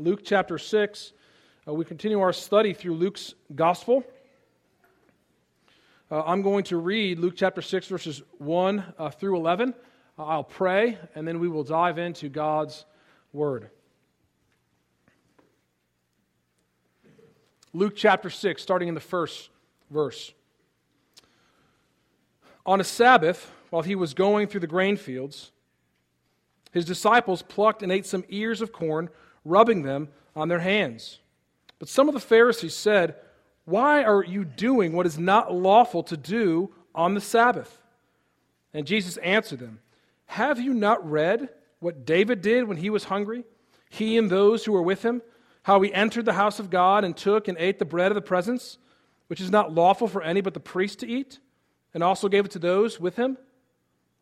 Luke chapter 6. Uh, we continue our study through Luke's gospel. Uh, I'm going to read Luke chapter 6, verses 1 uh, through 11. Uh, I'll pray, and then we will dive into God's word. Luke chapter 6, starting in the first verse. On a Sabbath, while he was going through the grain fields, his disciples plucked and ate some ears of corn, rubbing them on their hands. But some of the Pharisees said, Why are you doing what is not lawful to do on the Sabbath? And Jesus answered them, Have you not read what David did when he was hungry, he and those who were with him, how he entered the house of God and took and ate the bread of the presence, which is not lawful for any but the priest to eat, and also gave it to those with him?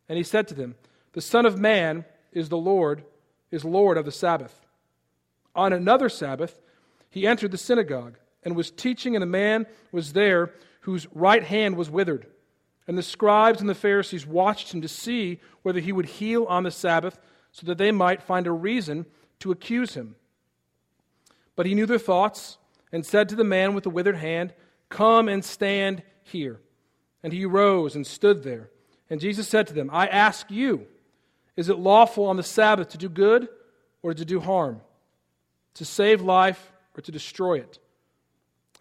And he said to them, The Son of Man is the Lord, is Lord of the Sabbath. On another Sabbath, he entered the synagogue and was teaching, and a man was there whose right hand was withered. And the scribes and the Pharisees watched him to see whether he would heal on the Sabbath, so that they might find a reason to accuse him. But he knew their thoughts and said to the man with the withered hand, Come and stand here. And he rose and stood there. And Jesus said to them, I ask you, is it lawful on the Sabbath to do good or to do harm? To save life or to destroy it?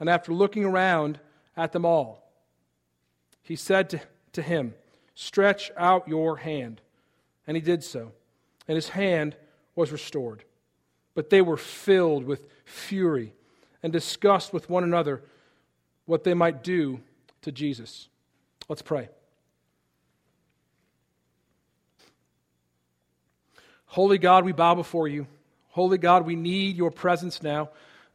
And after looking around at them all, he said to, to him, Stretch out your hand. And he did so, and his hand was restored. But they were filled with fury and discussed with one another what they might do to Jesus. Let's pray. Holy God, we bow before you. Holy God, we need your presence now.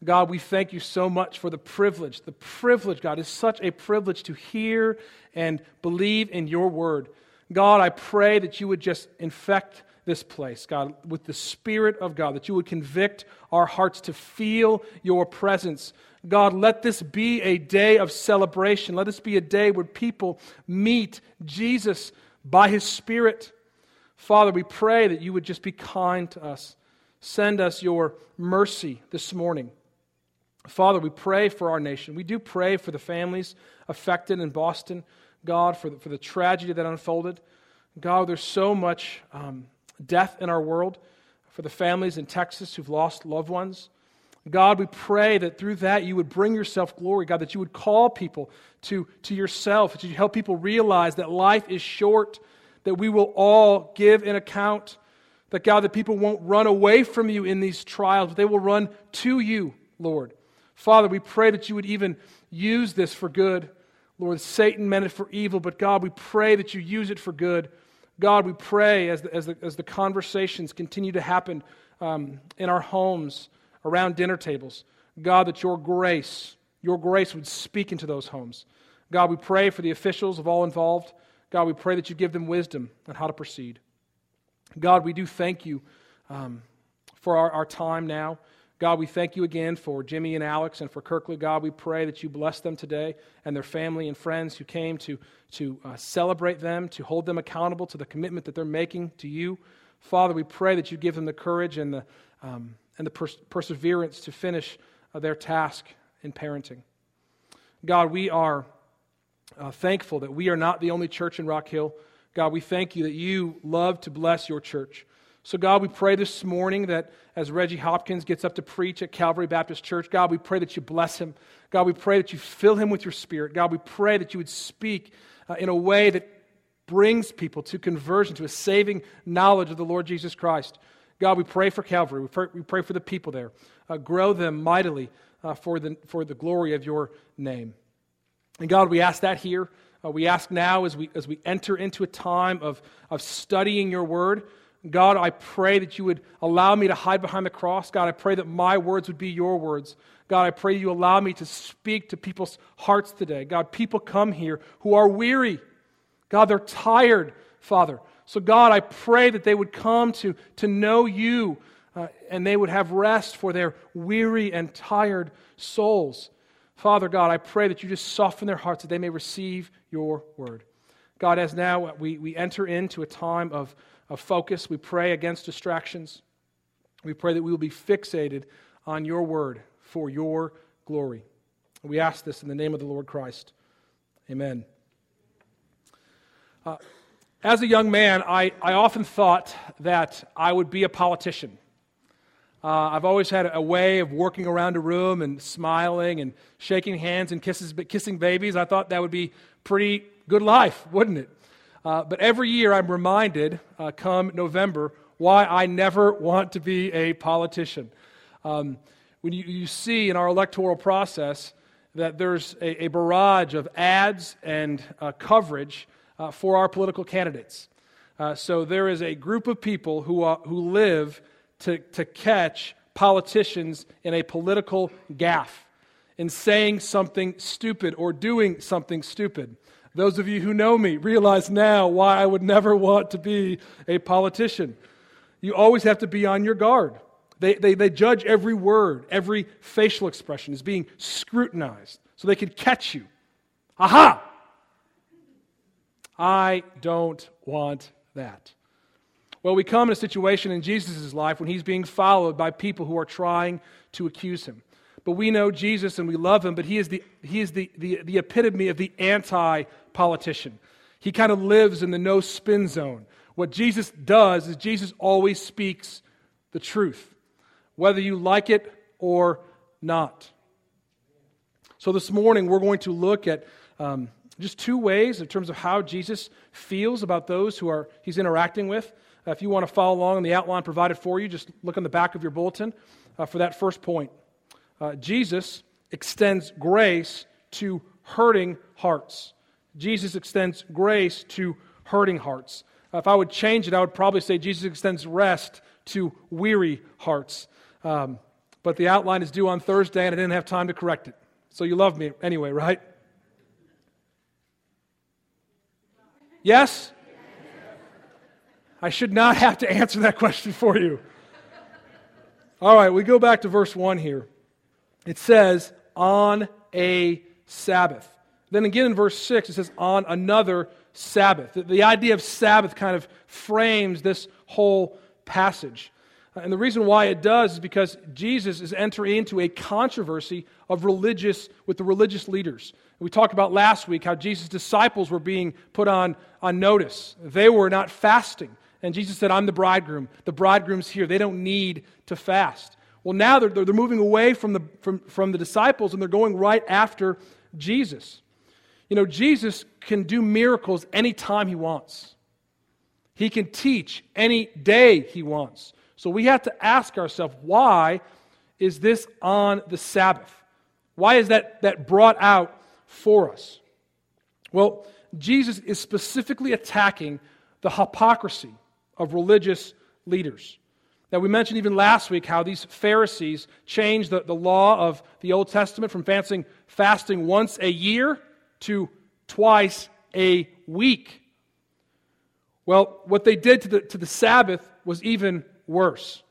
God, we thank you so much for the privilege. The privilege, God, is such a privilege to hear and believe in your word. God, I pray that you would just infect this place, God, with the Spirit of God, that you would convict our hearts to feel your presence. God, let this be a day of celebration. Let this be a day where people meet Jesus by his Spirit. Father, we pray that you would just be kind to us. Send us your mercy this morning. Father, we pray for our nation. We do pray for the families affected in Boston, God, for the, for the tragedy that unfolded. God, there's so much um, death in our world, for the families in Texas who've lost loved ones. God, we pray that through that you would bring yourself glory, God, that you would call people to, to yourself, that you help people realize that life is short that we will all give an account. That, God, that people won't run away from you in these trials, but they will run to you, Lord. Father, we pray that you would even use this for good. Lord, Satan meant it for evil, but God, we pray that you use it for good. God, we pray as the, as the, as the conversations continue to happen um, in our homes, around dinner tables, God, that your grace, your grace would speak into those homes. God, we pray for the officials of all involved. God, we pray that you give them wisdom on how to proceed. God, we do thank you um, for our, our time now. God, we thank you again for Jimmy and Alex and for Kirkley. God, we pray that you bless them today and their family and friends who came to, to uh, celebrate them, to hold them accountable to the commitment that they're making to you. Father, we pray that you give them the courage and the, um, and the pers- perseverance to finish uh, their task in parenting. God, we are uh, thankful that we are not the only church in Rock Hill. God, we thank you that you love to bless your church. So, God, we pray this morning that as Reggie Hopkins gets up to preach at Calvary Baptist Church, God, we pray that you bless him. God, we pray that you fill him with your spirit. God, we pray that you would speak uh, in a way that brings people to conversion, to a saving knowledge of the Lord Jesus Christ. God, we pray for Calvary. We pray, we pray for the people there. Uh, grow them mightily uh, for, the, for the glory of your name. And God, we ask that here. Uh, we ask now as we, as we enter into a time of, of studying your word. God, I pray that you would allow me to hide behind the cross. God, I pray that my words would be your words. God, I pray you allow me to speak to people's hearts today. God, people come here who are weary. God, they're tired, Father. So, God, I pray that they would come to, to know you uh, and they would have rest for their weary and tired souls. Father God, I pray that you just soften their hearts that they may receive your word. God, as now we, we enter into a time of, of focus, we pray against distractions. We pray that we will be fixated on your word for your glory. We ask this in the name of the Lord Christ. Amen. Uh, as a young man, I, I often thought that I would be a politician. Uh, I've always had a way of working around a room and smiling and shaking hands and kisses, kissing babies. I thought that would be pretty good life, wouldn't it? Uh, but every year I'm reminded, uh, come November, why I never want to be a politician. Um, when you, you see in our electoral process that there's a, a barrage of ads and uh, coverage uh, for our political candidates. Uh, so there is a group of people who, who live to, to catch politicians in a political gaffe, in saying something stupid or doing something stupid. Those of you who know me realize now why I would never want to be a politician. You always have to be on your guard. They, they, they judge every word, every facial expression is being scrutinized so they can catch you. Aha! I don't want that. Well, we come in a situation in Jesus' life when he's being followed by people who are trying to accuse him. But we know Jesus and we love him, but he is the, he is the, the, the epitome of the anti politician. He kind of lives in the no spin zone. What Jesus does is Jesus always speaks the truth, whether you like it or not. So this morning, we're going to look at um, just two ways in terms of how Jesus feels about those who are he's interacting with. Uh, if you want to follow along in the outline provided for you, just look on the back of your bulletin uh, for that first point. Uh, Jesus extends grace to hurting hearts. Jesus extends grace to hurting hearts. If I would change it, I would probably say Jesus extends rest to weary hearts. Um, but the outline is due on Thursday, and I didn't have time to correct it. So you love me anyway, right? Yes? I should not have to answer that question for you. All right, we go back to verse 1 here. It says, on a Sabbath. Then again in verse 6, it says, on another Sabbath. The, the idea of Sabbath kind of frames this whole passage. Uh, and the reason why it does is because Jesus is entering into a controversy of religious with the religious leaders. We talked about last week how Jesus' disciples were being put on, on notice. They were not fasting. And Jesus said, I'm the bridegroom. The bridegroom's here. They don't need to fast. Well, now they're, they're moving away from the, from, from the disciples and they're going right after Jesus. You know, Jesus can do miracles anytime he wants, he can teach any day he wants. So we have to ask ourselves, why is this on the Sabbath? Why is that, that brought out for us? Well, Jesus is specifically attacking the hypocrisy of religious leaders. Now, we mentioned even last week how these Pharisees changed the, the law of the Old Testament from fasting, fasting once a year to twice a week. Well, what they did to the, to the Sabbath was even worse.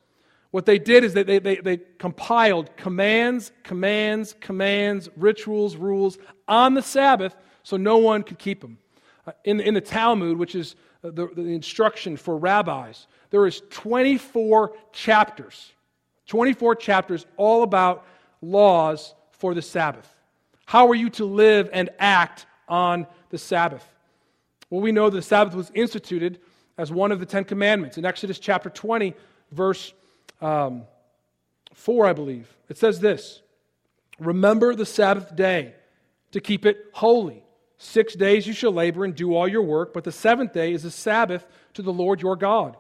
What they did is that they, they, they compiled commands, commands, commands, rituals, rules on the Sabbath so no one could keep them. Uh, in, in the Talmud, which is the, the instruction for rabbis, there is 24 chapters, 24 chapters all about laws for the Sabbath. How are you to live and act on the Sabbath? Well, we know the Sabbath was instituted as one of the Ten Commandments. In Exodus chapter 20, verse um, 4, I believe, it says this Remember the Sabbath day to keep it holy. Six days you shall labor and do all your work, but the seventh day is a Sabbath to the Lord your God.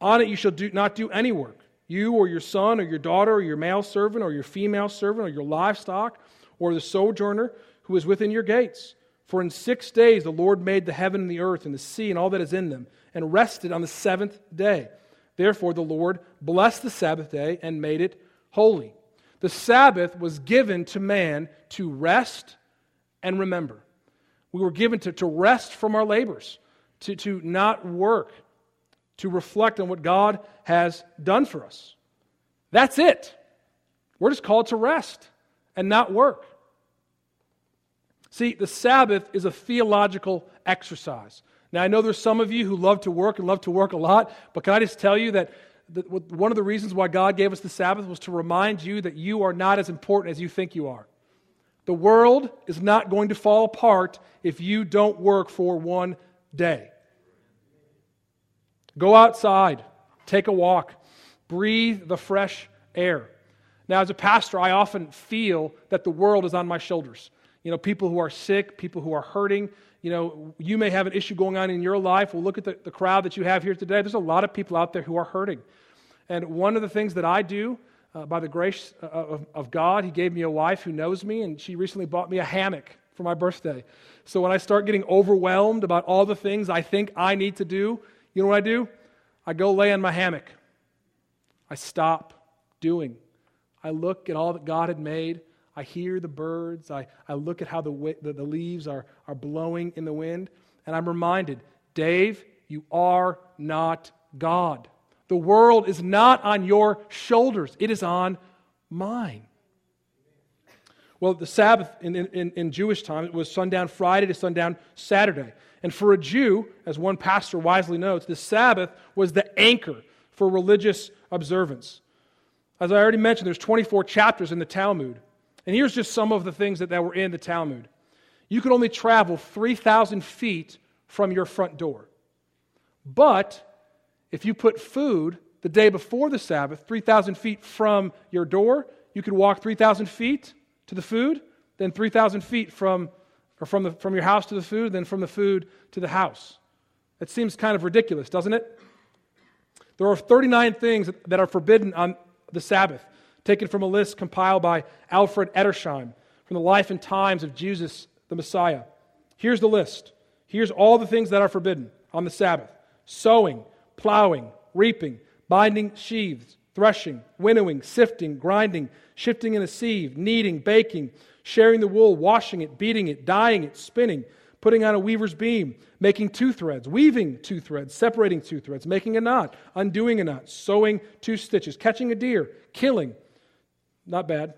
On it you shall do, not do any work. You or your son or your daughter or your male servant or your female servant or your livestock or the sojourner who is within your gates. For in six days the Lord made the heaven and the earth and the sea and all that is in them, and rested on the seventh day. Therefore the Lord blessed the Sabbath day and made it holy. The Sabbath was given to man to rest and remember. We were given to, to rest from our labors, to, to not work, to reflect on what God has done for us. That's it. We're just called to rest and not work. See, the Sabbath is a theological exercise. Now, I know there's some of you who love to work and love to work a lot, but can I just tell you that one of the reasons why God gave us the Sabbath was to remind you that you are not as important as you think you are. The world is not going to fall apart if you don't work for one day. Go outside, take a walk, breathe the fresh air. Now, as a pastor, I often feel that the world is on my shoulders. You know, people who are sick, people who are hurting. You know, you may have an issue going on in your life. Well, look at the, the crowd that you have here today. There's a lot of people out there who are hurting. And one of the things that I do, uh, by the grace uh, of, of God, He gave me a wife who knows me, and she recently bought me a hammock for my birthday. So when I start getting overwhelmed about all the things I think I need to do, you know what I do? I go lay in my hammock. I stop doing. I look at all that God had made. I hear the birds. I, I look at how the, the, the leaves are, are blowing in the wind. And I'm reminded Dave, you are not God. The world is not on your shoulders, it is on mine. Well, the Sabbath in, in, in Jewish time, it was sundown Friday to sundown Saturday. And for a Jew, as one pastor wisely notes, the Sabbath was the anchor for religious observance. As I already mentioned, there's 24 chapters in the Talmud. And here's just some of the things that, that were in the Talmud. You could only travel 3,000 feet from your front door. But if you put food the day before the Sabbath, 3,000 feet from your door, you could walk 3,000 feet to the food, then 3,000 feet from, or from, the, from your house to the food, then from the food to the house. That seems kind of ridiculous, doesn't it? There are 39 things that are forbidden on the Sabbath, taken from a list compiled by Alfred Edersheim from the life and times of Jesus the Messiah. Here's the list. Here's all the things that are forbidden on the Sabbath sowing, plowing, reaping, binding sheaves, threshing, winnowing, sifting, grinding, shifting in a sieve, kneading, baking, sharing the wool, washing it, beating it, dyeing it, spinning, putting on a weaver's beam, making two threads, weaving two threads, separating two threads, making a knot, undoing a knot, sewing two stitches, catching a deer, killing, not bad,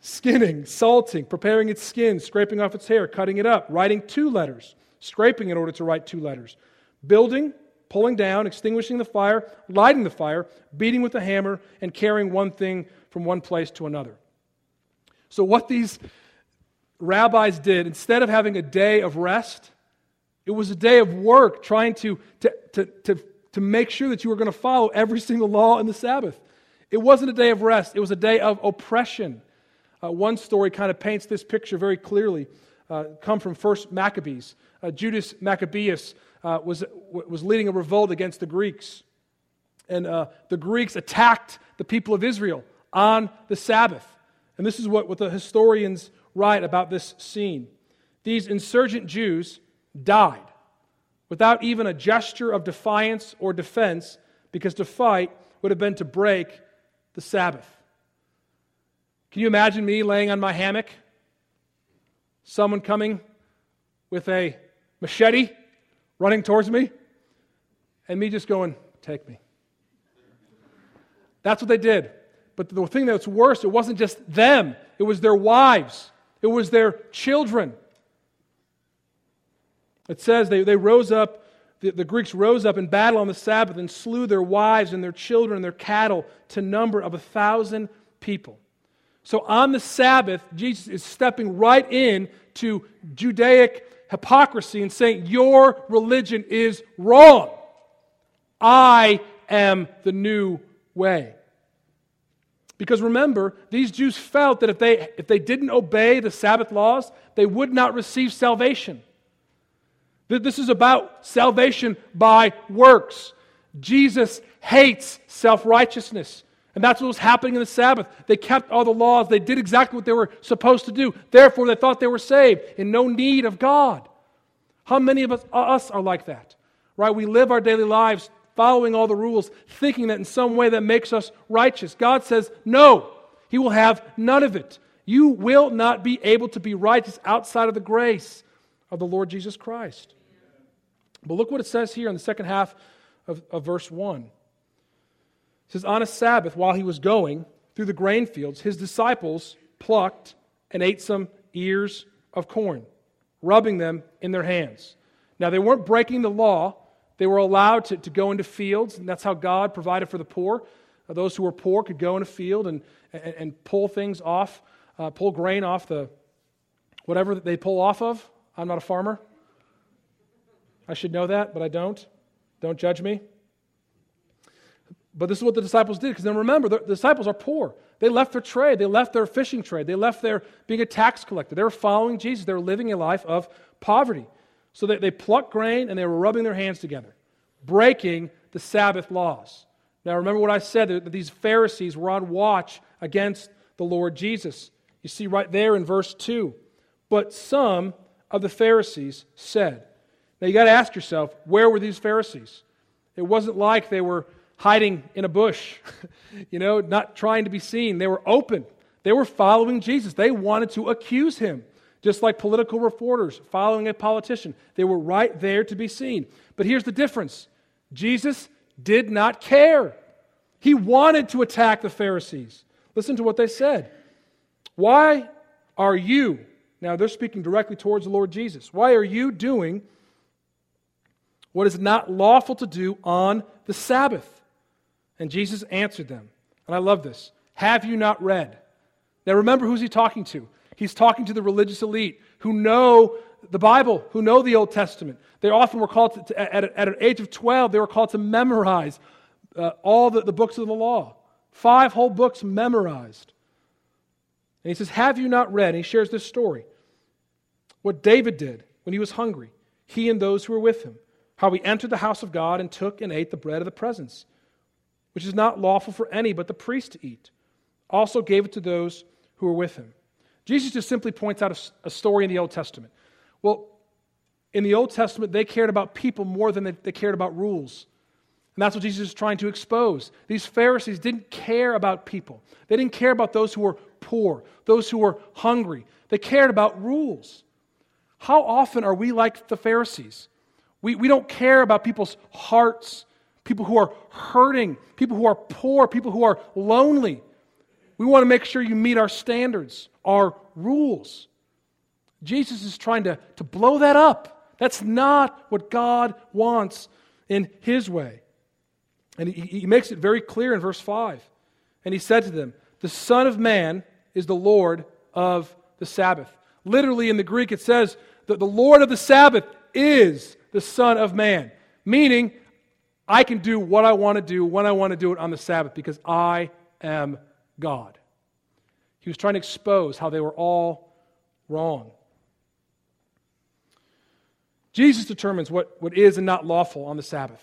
skinning, salting, preparing its skin, scraping off its hair, cutting it up, writing two letters, scraping in order to write two letters, building, pulling down, extinguishing the fire, lighting the fire, beating with a hammer, and carrying one thing from one place to another. So, what these rabbis did, instead of having a day of rest, it was a day of work trying to, to, to, to, to make sure that you were going to follow every single law in the Sabbath. It wasn't a day of rest, it was a day of oppression. Uh, one story kind of paints this picture very clearly. Uh, come from First Maccabees. Uh, Judas Maccabeus uh, was, was leading a revolt against the Greeks. And uh, the Greeks attacked the people of Israel on the Sabbath. And this is what, what the historians write about this scene. These insurgent Jews died without even a gesture of defiance or defense, because to fight would have been to break the Sabbath. Can you imagine me laying on my hammock? Someone coming with a machete running towards me, and me just going, Take me. That's what they did. But the thing that's worse, it wasn't just them, it was their wives, it was their children. It says they, they rose up, the, the Greeks rose up in battle on the Sabbath and slew their wives and their children and their cattle to number of a thousand people. So on the Sabbath, Jesus is stepping right in to Judaic hypocrisy and saying, Your religion is wrong. I am the new way. Because remember, these Jews felt that if they, if they didn't obey the Sabbath laws, they would not receive salvation. This is about salvation by works. Jesus hates self righteousness. And that's what was happening in the Sabbath. They kept all the laws. They did exactly what they were supposed to do. Therefore, they thought they were saved in no need of God. How many of us, uh, us are like that? Right? We live our daily lives following all the rules, thinking that in some way that makes us righteous. God says, no, He will have none of it. You will not be able to be righteous outside of the grace of the Lord Jesus Christ. But look what it says here in the second half of, of verse 1. Says, On a Sabbath, while he was going through the grain fields, his disciples plucked and ate some ears of corn, rubbing them in their hands. Now, they weren't breaking the law, They were allowed to, to go into fields, and that's how God provided for the poor. Uh, those who were poor could go in a field and, and, and pull things off, uh, pull grain off the whatever they pull off of. I'm not a farmer. I should know that, but I don't. Don't judge me. But this is what the disciples did, because then remember, the disciples are poor. They left their trade, they left their fishing trade, they left their being a tax collector. They were following Jesus, they were living a life of poverty. So they, they plucked grain and they were rubbing their hands together, breaking the Sabbath laws. Now, remember what I said that these Pharisees were on watch against the Lord Jesus. You see right there in verse 2. But some of the Pharisees said, Now you got to ask yourself, where were these Pharisees? It wasn't like they were hiding in a bush, you know, not trying to be seen. They were open. They were following Jesus. They wanted to accuse him, just like political reporters following a politician. They were right there to be seen. But here's the difference Jesus did not care. He wanted to attack the Pharisees. Listen to what they said. Why are you, now they're speaking directly towards the Lord Jesus, why are you doing what is not lawful to do on the Sabbath? And Jesus answered them, and I love this Have you not read? Now remember who's he talking to? He's talking to the religious elite who know the Bible, who know the Old Testament. They often were called to, at, at, an age of 12, they were called to memorize uh, all the, the books of the law. Five whole books memorized. And he says, Have you not read? And he shares this story. What David did when he was hungry, he and those who were with him. How he entered the house of God and took and ate the bread of the presence, which is not lawful for any but the priest to eat. Also gave it to those who were with him. Jesus just simply points out a, story in the Old Testament. Well, in the Old Testament, they cared about people more than they cared about rules. And that's what Jesus is trying to expose. These Pharisees didn't care about people, they didn't care about those who were poor, those who were hungry. They cared about rules. How often are we like the Pharisees? We, we don't care about people's hearts, people who are hurting, people who are poor, people who are lonely. We want to make sure you meet our standards, our rules. Jesus is trying to, to blow that up. That's not what God wants in His way. And he, he makes it very clear in verse 5. And he said to them, The Son of Man is the Lord of the Sabbath. Literally in the Greek, it says that the Lord of the Sabbath is the Son of Man, meaning I can do what I want to do when I want to do it on the Sabbath because I am God. He was trying to expose how they were all wrong. Jesus determines what, what is and not lawful on the Sabbath.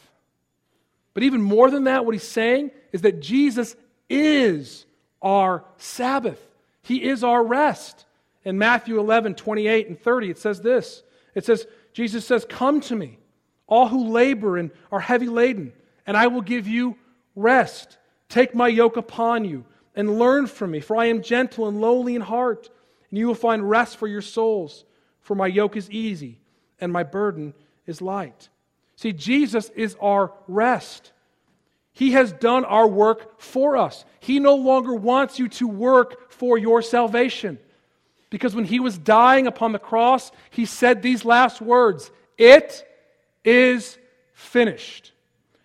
But even more than that, what he's saying is that Jesus is our Sabbath. He is our rest. In Matthew 11, 28 and 30, it says this. It says, Jesus says, Come to me, all who labor and are heavy laden, and I will give you rest. Take my yoke upon you and learn from me, for I am gentle and lowly in heart, and you will find rest for your souls. For my yoke is easy and my burden is light. See, Jesus is our rest. He has done our work for us. He no longer wants you to work for your salvation. Because when he was dying upon the cross, he said these last words It is finished.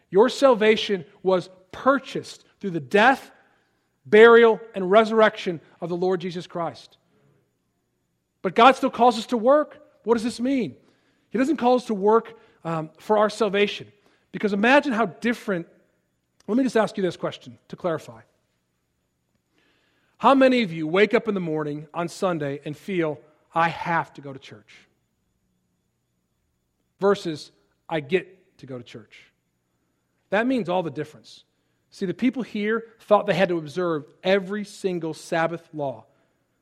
Your salvation was purchased through the death, burial, and resurrection of the Lord Jesus Christ. But God still calls us to work. What does this mean? He doesn't call us to work um, for our salvation. Because imagine how different. Let me just ask you this question to clarify. How many of you wake up in the morning on Sunday and feel, I have to go to church? Versus, I get to go to church. That means all the difference. See, the people here thought they had to observe every single Sabbath law.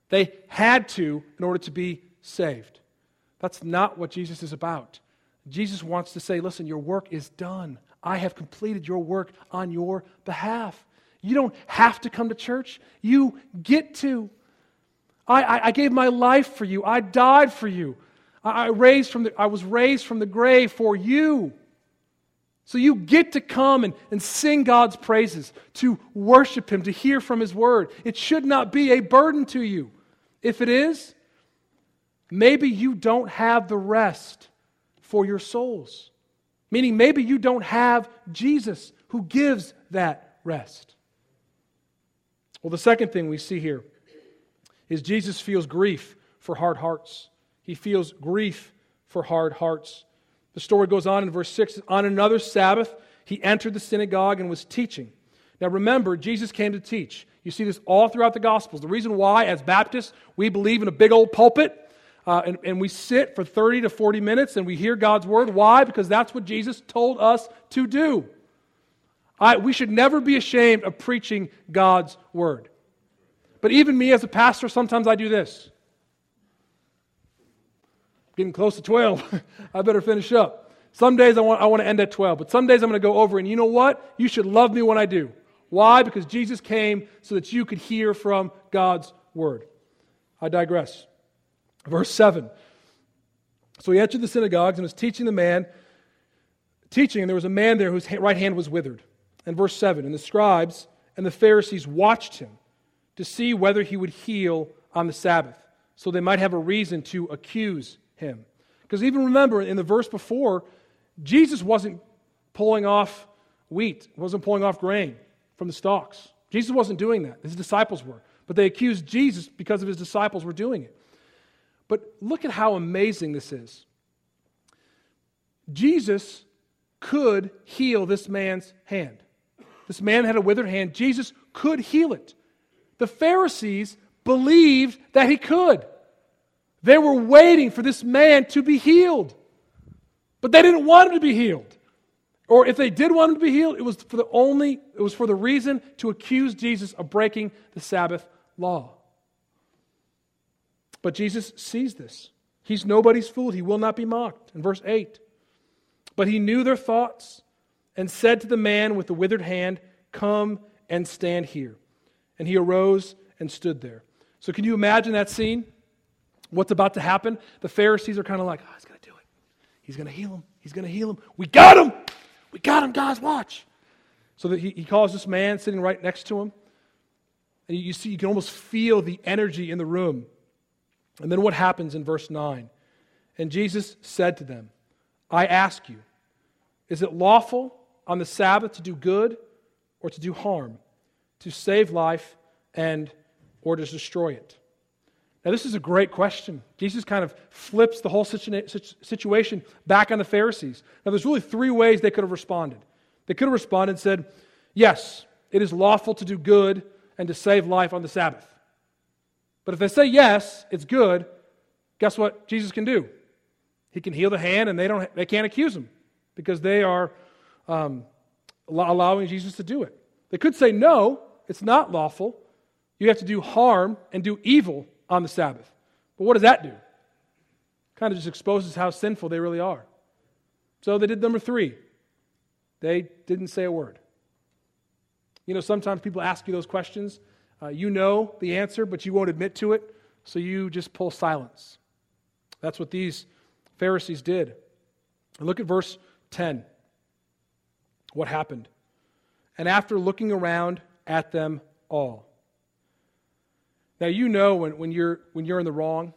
They had to in order to be saved. That's not what Jesus is about. Jesus wants to say, listen, your work is done. I have completed your work on your behalf. You don't have to come to church, you get to. I, I, I gave my life for you, I died for you. I, raised from the, I was raised from the grave for you. So you get to come and, and sing God's praises, to worship Him, to hear from His word. It should not be a burden to you. If it is, maybe you don't have the rest for your souls. Meaning, maybe you don't have Jesus who gives that rest. Well, the second thing we see here is Jesus feels grief for hard hearts. He feels grief for hard hearts. The story goes on in verse 6 On another Sabbath, he entered the synagogue and was teaching. Now remember, Jesus came to teach. You see this all throughout the Gospels. The reason why, as Baptists, we believe in a big old pulpit uh, and, and we sit for 30 to 40 minutes and we hear God's word. Why? Because that's what Jesus told us to do. I, we should never be ashamed of preaching God's word. But even me as a pastor, sometimes I do this. Getting close to 12. I better finish up. Some days I want, I want to end at 12, but some days I'm going to go over, and you know what? You should love me when I do. Why? Because Jesus came so that you could hear from God's word. I digress. Verse 7. So he entered the synagogues and was teaching the man, teaching, and there was a man there whose right hand was withered. And verse 7 And the scribes and the Pharisees watched him to see whether he would heal on the Sabbath, so they might have a reason to accuse him. Because even remember, in the verse before, Jesus wasn't pulling off wheat, wasn't pulling off grain from the stalks. Jesus wasn't doing that. His disciples were. But they accused Jesus because of his disciples were doing it. But look at how amazing this is. Jesus could heal this man's hand. This man had a withered hand. Jesus could heal it. The Pharisees believed that he could. They were waiting for this man to be healed. But they didn't want him to be healed. Or if they did want him to be healed, it was for the only it was for the reason to accuse Jesus of breaking the Sabbath law. But Jesus sees this. He's nobody's fool. He will not be mocked. In verse 8. But he knew their thoughts and said to the man with the withered hand, Come and stand here. And he arose and stood there. So, can you imagine that scene? What's about to happen? The Pharisees are kind of like, Oh, he's going to do it. He's going to heal him. He's going to heal him. We got him. We got him, guys. Watch. So that he, he calls this man sitting right next to him. And you see, you can almost feel the energy in the room. And then what happens in verse 9? And Jesus said to them, I ask you, is it lawful on the Sabbath to do good or to do harm, to save life and or to destroy it? Now, this is a great question. Jesus kind of flips the whole situation back on the Pharisees. Now, there's really three ways they could have responded. They could have responded and said, Yes, it is lawful to do good and to save life on the Sabbath. But if they say yes, it's good, guess what Jesus can do? He can heal the hand, and they, don't, they can't accuse him because they are um, allowing Jesus to do it. They could say, no, it's not lawful. You have to do harm and do evil on the Sabbath. But what does that do? Kind of just exposes how sinful they really are. So they did number three. They didn't say a word. You know, sometimes people ask you those questions. Uh, you know the answer, but you won't admit to it, so you just pull silence. That's what these Pharisees did. And look at verse 10. What happened? And after looking around at them all. Now, you know when, when, you're, when you're in the wrong,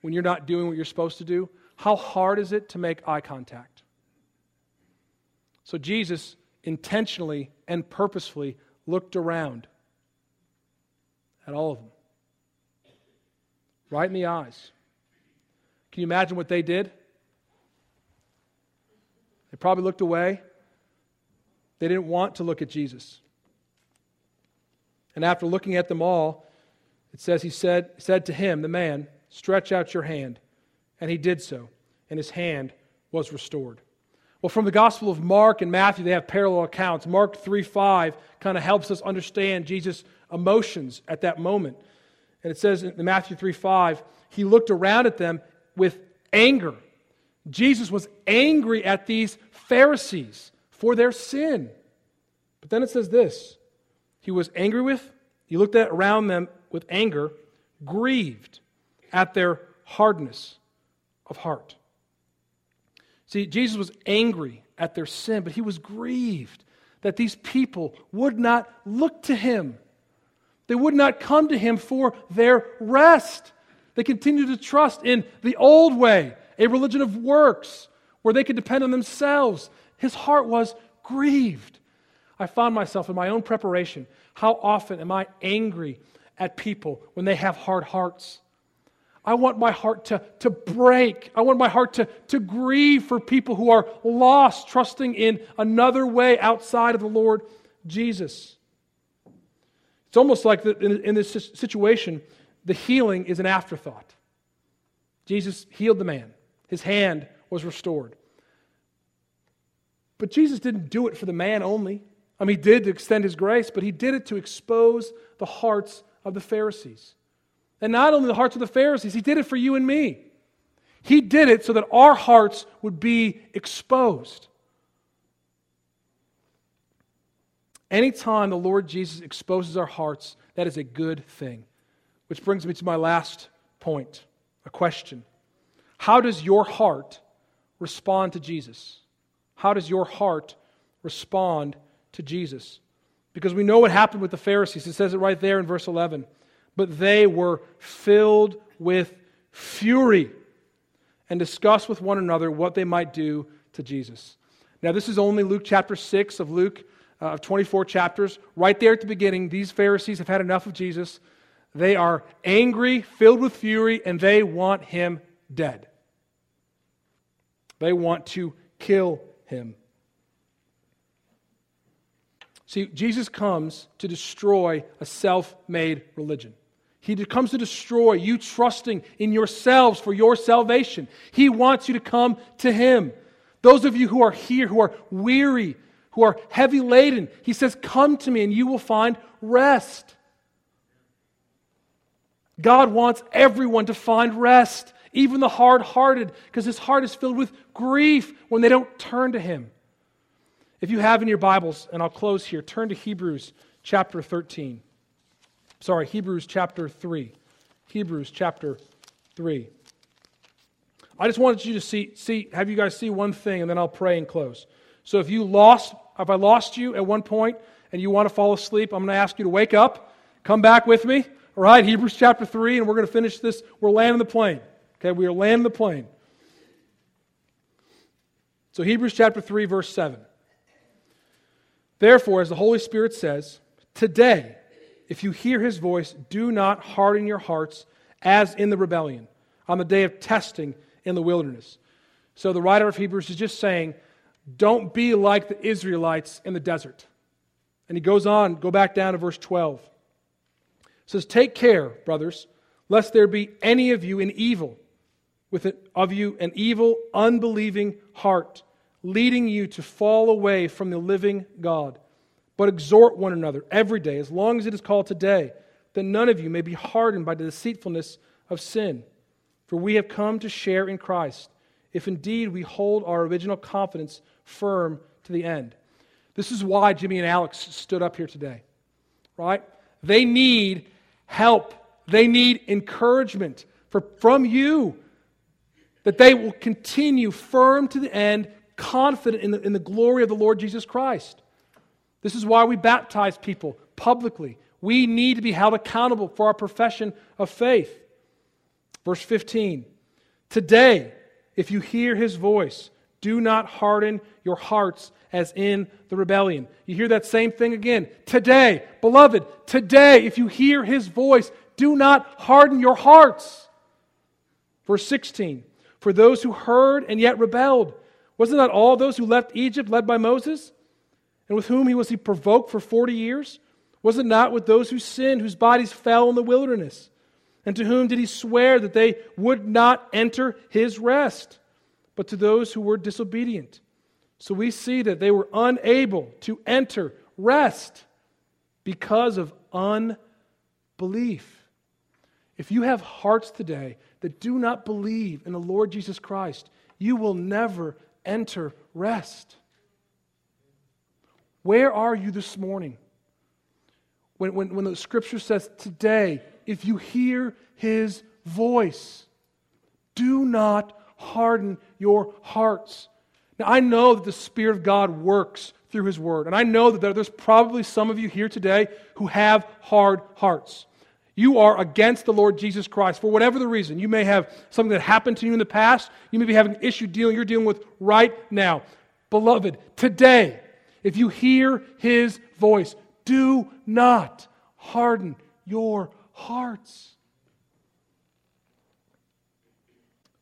when you're not doing what you're supposed to do, how hard is it to make eye contact? So, Jesus intentionally and purposefully looked around at all of them. Right in the eyes. Can you imagine what they did? They probably looked away. They didn't want to look at Jesus. And after looking at them all, it says he said, said to him, the man, Stretch out your hand. And he did so, and his hand was restored. Well, from the Gospel of Mark and Matthew, they have parallel accounts. Mark 3 5 kind of helps us understand Jesus' emotions at that moment. And it says in Matthew 3 5, he looked around at them with anger. Jesus was angry at these Pharisees for their sin. But then it says this He was angry with, he looked at around them with anger, grieved at their hardness of heart. See, Jesus was angry at their sin, but he was grieved that these people would not look to him. They would not come to him for their rest. They continued to trust in the old way, a religion of works, where they could depend on themselves. His heart was grieved. I found myself in my own preparation. How often am I angry at people when they have hard hearts? I want my heart to, to break. I want my heart to, to grieve for people who are lost, trusting in another way outside of the Lord Jesus. It's almost like the, in, in this situation, the healing is an afterthought. Jesus healed the man, his hand was restored. But Jesus didn't do it for the man only. I mean, he did to extend his grace, but he did it to expose the hearts of the Pharisees. And not only the hearts of the Pharisees, he did it for you and me. He did it so that our hearts would be exposed. Anytime the Lord Jesus exposes our hearts, that is a good thing. Which brings me to my last point a question. How does your heart respond to Jesus? How does your heart respond to Jesus? Because we know what happened with the Pharisees. It says it right there in verse 11. But they were filled with fury and discussed with one another what they might do to Jesus. Now, this is only Luke chapter 6 of Luke, uh, of 24 chapters. Right there at the beginning, these Pharisees have had enough of Jesus. They are angry, filled with fury, and they want him dead. They want to kill him. See, Jesus comes to destroy a self made religion. He comes to destroy you trusting in yourselves for your salvation. He wants you to come to Him. Those of you who are here, who are weary, who are heavy laden, He says, Come to me and you will find rest. God wants everyone to find rest, even the hard hearted, because His heart is filled with grief when they don't turn to Him. If you have in your Bibles, and I'll close here, turn to Hebrews chapter 13. Sorry, Hebrews chapter 3. Hebrews chapter 3. I just wanted you to see, see, have you guys see one thing, and then I'll pray and close. So if you lost, if I lost you at one point and you want to fall asleep, I'm going to ask you to wake up, come back with me. All right, Hebrews chapter 3, and we're going to finish this. We're landing the plane. Okay, we are landing the plane. So Hebrews chapter 3, verse 7. Therefore, as the Holy Spirit says, today, if you hear his voice, do not harden your hearts as in the rebellion on the day of testing in the wilderness. So the writer of Hebrews is just saying, don't be like the Israelites in the desert. And he goes on, go back down to verse 12. It says, Take care, brothers, lest there be any of you in evil, with it, of you an evil, unbelieving heart leading you to fall away from the living God. But exhort one another every day, as long as it is called today, that none of you may be hardened by the deceitfulness of sin. For we have come to share in Christ, if indeed we hold our original confidence firm to the end. This is why Jimmy and Alex stood up here today, right? They need help, they need encouragement for, from you that they will continue firm to the end, confident in the, in the glory of the Lord Jesus Christ. This is why we baptize people publicly. We need to be held accountable for our profession of faith. Verse 15 Today, if you hear his voice, do not harden your hearts as in the rebellion. You hear that same thing again. Today, beloved, today, if you hear his voice, do not harden your hearts. Verse 16 For those who heard and yet rebelled, wasn't that all those who left Egypt led by Moses? And with whom he was he provoked for 40 years? Was it not with those who sinned, whose bodies fell in the wilderness? And to whom did he swear that they would not enter his rest? But to those who were disobedient. So we see that they were unable to enter rest because of unbelief. If you have hearts today that do not believe in the Lord Jesus Christ, you will never enter rest. Where are you this morning? When, when, when the scripture says, Today, if you hear his voice, do not harden your hearts. Now, I know that the Spirit of God works through his word, and I know that there's probably some of you here today who have hard hearts. You are against the Lord Jesus Christ for whatever the reason. You may have something that happened to you in the past. You may be having an issue dealing you're dealing with right now. beloved, today, if you hear his voice, do not harden your hearts.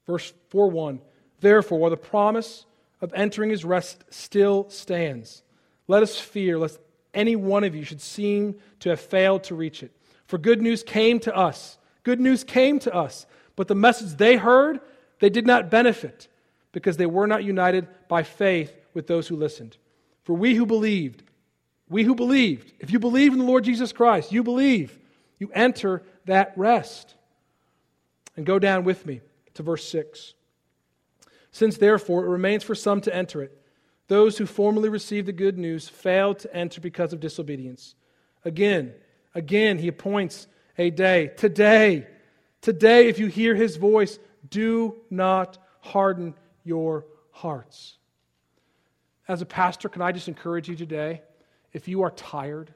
Verse 4 1 Therefore, while the promise of entering his rest still stands, let us fear lest any one of you should seem to have failed to reach it. For good news came to us. Good news came to us. But the message they heard, they did not benefit because they were not united by faith with those who listened. For we who believed, we who believed, if you believe in the Lord Jesus Christ, you believe, you enter that rest. And go down with me to verse 6. Since therefore it remains for some to enter it, those who formerly received the good news failed to enter because of disobedience. Again, again, he appoints a day. Today, today, if you hear his voice, do not harden your hearts. As a pastor, can I just encourage you today? If you are tired,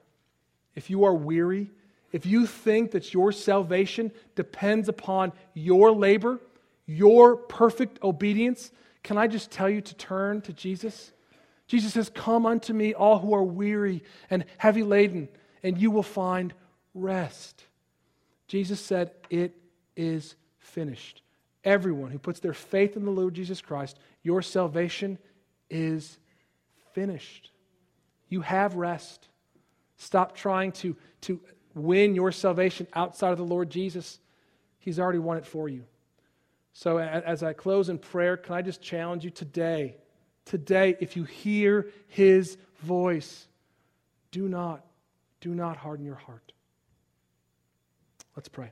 if you are weary, if you think that your salvation depends upon your labor, your perfect obedience, can I just tell you to turn to Jesus? Jesus says, Come unto me, all who are weary and heavy laden, and you will find rest. Jesus said, It is finished. Everyone who puts their faith in the Lord Jesus Christ, your salvation is finished. You have rest. Stop trying to, to win your salvation outside of the Lord Jesus. He's already won it for you. So, as I close in prayer, can I just challenge you today? Today, if you hear his voice, do not, do not harden your heart. Let's pray.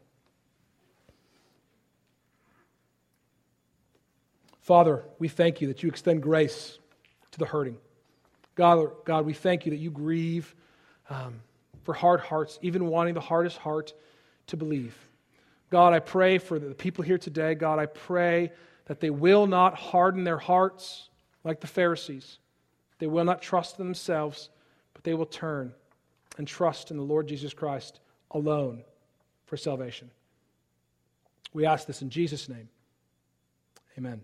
Father, we thank you that you extend grace to the hurting. God, God we thank you that you grieve um, for hard hearts, even wanting the hardest heart to believe. God, I pray for the people here today. God, I pray that they will not harden their hearts like the Pharisees. They will not trust themselves, but they will turn and trust in the Lord Jesus Christ alone for salvation. We ask this in Jesus' name. Amen.